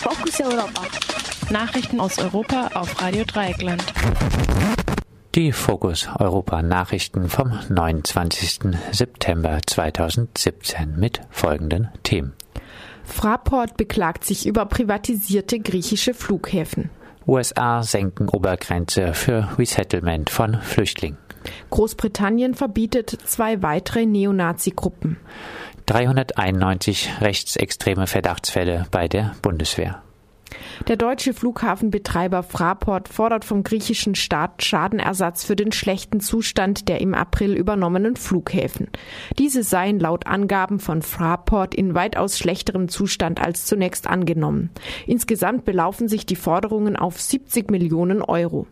Fokus Europa. Nachrichten aus Europa auf Radio Dreieckland. Die Fokus Europa Nachrichten vom 29. September 2017 mit folgenden Themen. Fraport beklagt sich über privatisierte griechische Flughäfen. USA senken Obergrenze für Resettlement von Flüchtlingen. Großbritannien verbietet zwei weitere Neonazi-Gruppen. 391 rechtsextreme Verdachtsfälle bei der Bundeswehr. Der deutsche Flughafenbetreiber Fraport fordert vom griechischen Staat Schadenersatz für den schlechten Zustand der im April übernommenen Flughäfen. Diese seien laut Angaben von Fraport in weitaus schlechterem Zustand als zunächst angenommen. Insgesamt belaufen sich die Forderungen auf 70 Millionen Euro.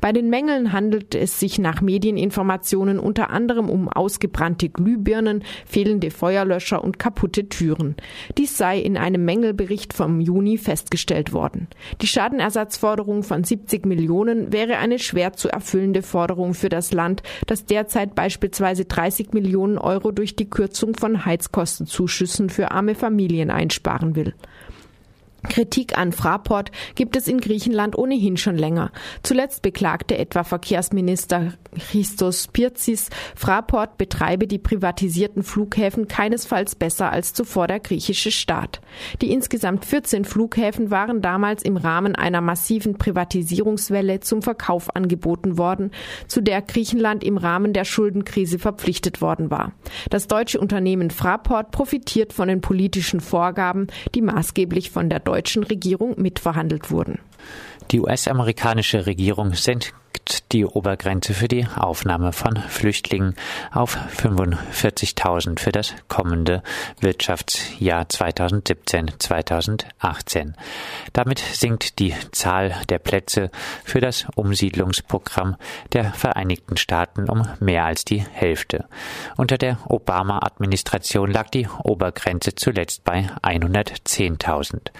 Bei den Mängeln handelt es sich nach Medieninformationen unter anderem um ausgebrannte Glühbirnen, fehlende Feuerlöscher und kaputte Türen. Dies sei in einem Mängelbericht vom Juni festgestellt worden. Die Schadenersatzforderung von 70 Millionen wäre eine schwer zu erfüllende Forderung für das Land, das derzeit beispielsweise 30 Millionen Euro durch die Kürzung von Heizkostenzuschüssen für arme Familien einsparen will. Kritik an Fraport gibt es in Griechenland ohnehin schon länger. Zuletzt beklagte etwa Verkehrsminister Christos Pirzis, Fraport betreibe die privatisierten Flughäfen keinesfalls besser als zuvor der griechische Staat. Die insgesamt 14 Flughäfen waren damals im Rahmen einer massiven Privatisierungswelle zum Verkauf angeboten worden, zu der Griechenland im Rahmen der Schuldenkrise verpflichtet worden war. Das deutsche Unternehmen Fraport profitiert von den politischen Vorgaben, die maßgeblich von der deutschen Regierung mitverhandelt wurden. Die US-amerikanische Regierung senkt die Obergrenze für die Aufnahme von Flüchtlingen auf 45.000 für das kommende Wirtschaftsjahr 2017-2018. Damit sinkt die Zahl der Plätze für das Umsiedlungsprogramm der Vereinigten Staaten um mehr als die Hälfte. Unter der Obama-Administration lag die Obergrenze zuletzt bei 110.000.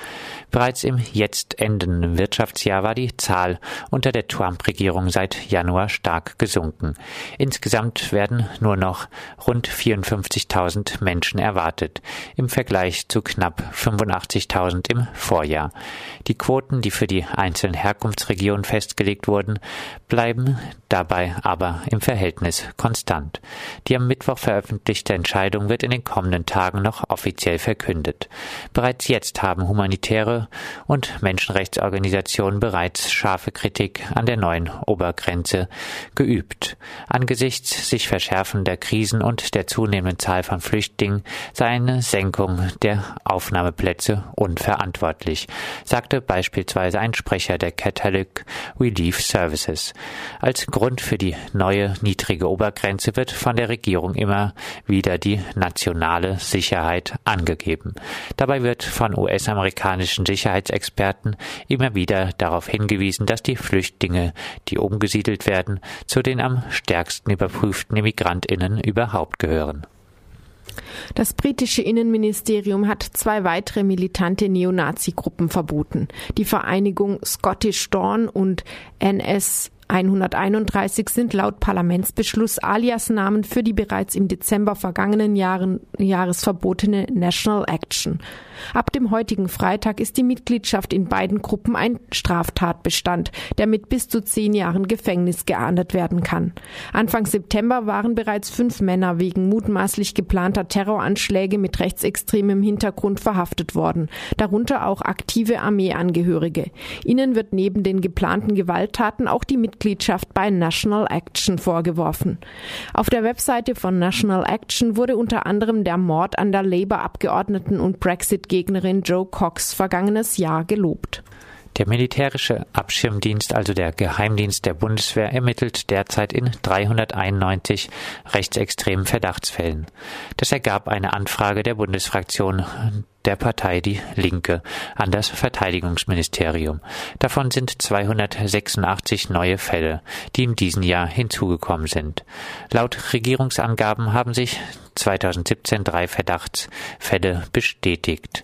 Bereits im jetzt endenden Wirtschaftsjahr war die Zahl unter der Trump-Regierung seit Januar stark gesunken. Insgesamt werden nur noch rund 54.000 Menschen erwartet, im Vergleich zu knapp 85.000 im Vorjahr. Die Quoten, die für die einzelnen Herkunftsregionen festgelegt wurden, bleiben dabei aber im Verhältnis konstant. Die am Mittwoch veröffentlichte Entscheidung wird in den kommenden Tagen noch offiziell verkündet. Bereits jetzt haben humanitäre und Menschenrechtsorganisationen bereits scharfe Kritik an der neuen Obergrenze geübt. Angesichts sich verschärfender Krisen und der zunehmenden Zahl von Flüchtlingen sei eine Senkung der Aufnahmeplätze unverantwortlich, sagte beispielsweise ein Sprecher der Catholic Relief Services. Als Grund für die neue niedrige Obergrenze wird von der Regierung immer wieder die nationale Sicherheit angegeben. Dabei wird von US-amerikanischen Sicherheitsexperten immer wieder darauf hingewiesen, dass die Flüchtlinge, die umgesiedelt werden, zu den am stärksten überprüften Immigrantinnen überhaupt gehören. Das britische Innenministerium hat zwei weitere militante Neonazi-Gruppen verboten. Die Vereinigung Scottish Dawn und NS 131 sind laut Parlamentsbeschluss Alias-Namen für die bereits im Dezember vergangenen Jahren, Jahres verbotene National Action. Ab dem heutigen Freitag ist die Mitgliedschaft in beiden Gruppen ein Straftatbestand, der mit bis zu zehn Jahren Gefängnis geahndet werden kann. Anfang September waren bereits fünf Männer wegen mutmaßlich geplanter Terroranschläge mit rechtsextremem Hintergrund verhaftet worden, darunter auch aktive Armeeangehörige. Ihnen wird neben den geplanten Gewalttaten auch die Mitgliedschaft bei National Action vorgeworfen. Auf der Webseite von National Action wurde unter anderem der Mord an der Labour-Abgeordneten und Brexit-Gegnerin Joe Cox vergangenes Jahr gelobt. Der militärische Abschirmdienst, also der Geheimdienst der Bundeswehr, ermittelt derzeit in 391 rechtsextremen Verdachtsfällen. Das ergab eine Anfrage der Bundesfraktion der Partei Die Linke an das Verteidigungsministerium. Davon sind 286 neue Fälle, die in diesem Jahr hinzugekommen sind. Laut Regierungsangaben haben sich 2017 drei Verdachtsfälle bestätigt.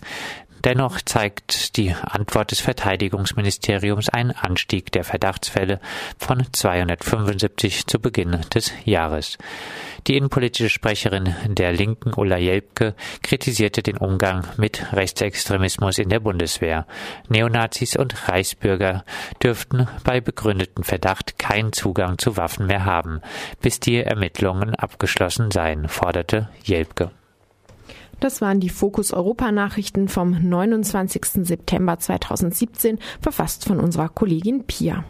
Dennoch zeigt die Antwort des Verteidigungsministeriums einen Anstieg der Verdachtsfälle von 275 zu Beginn des Jahres. Die innenpolitische Sprecherin der Linken, Ulla Jelpke, kritisierte den Umgang mit Rechtsextremismus in der Bundeswehr. Neonazis und Reichsbürger dürften bei begründeten Verdacht keinen Zugang zu Waffen mehr haben, bis die Ermittlungen abgeschlossen seien, forderte Jelpke. Das waren die Fokus Europa Nachrichten vom 29. September 2017, verfasst von unserer Kollegin Pia.